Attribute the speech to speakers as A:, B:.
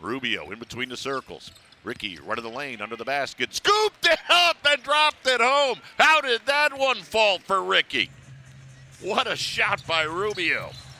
A: Rubio in between the circles. Ricky, right of the lane, under the basket, scooped it up and dropped it home. How did that one fall for Ricky? What a shot by Rubio.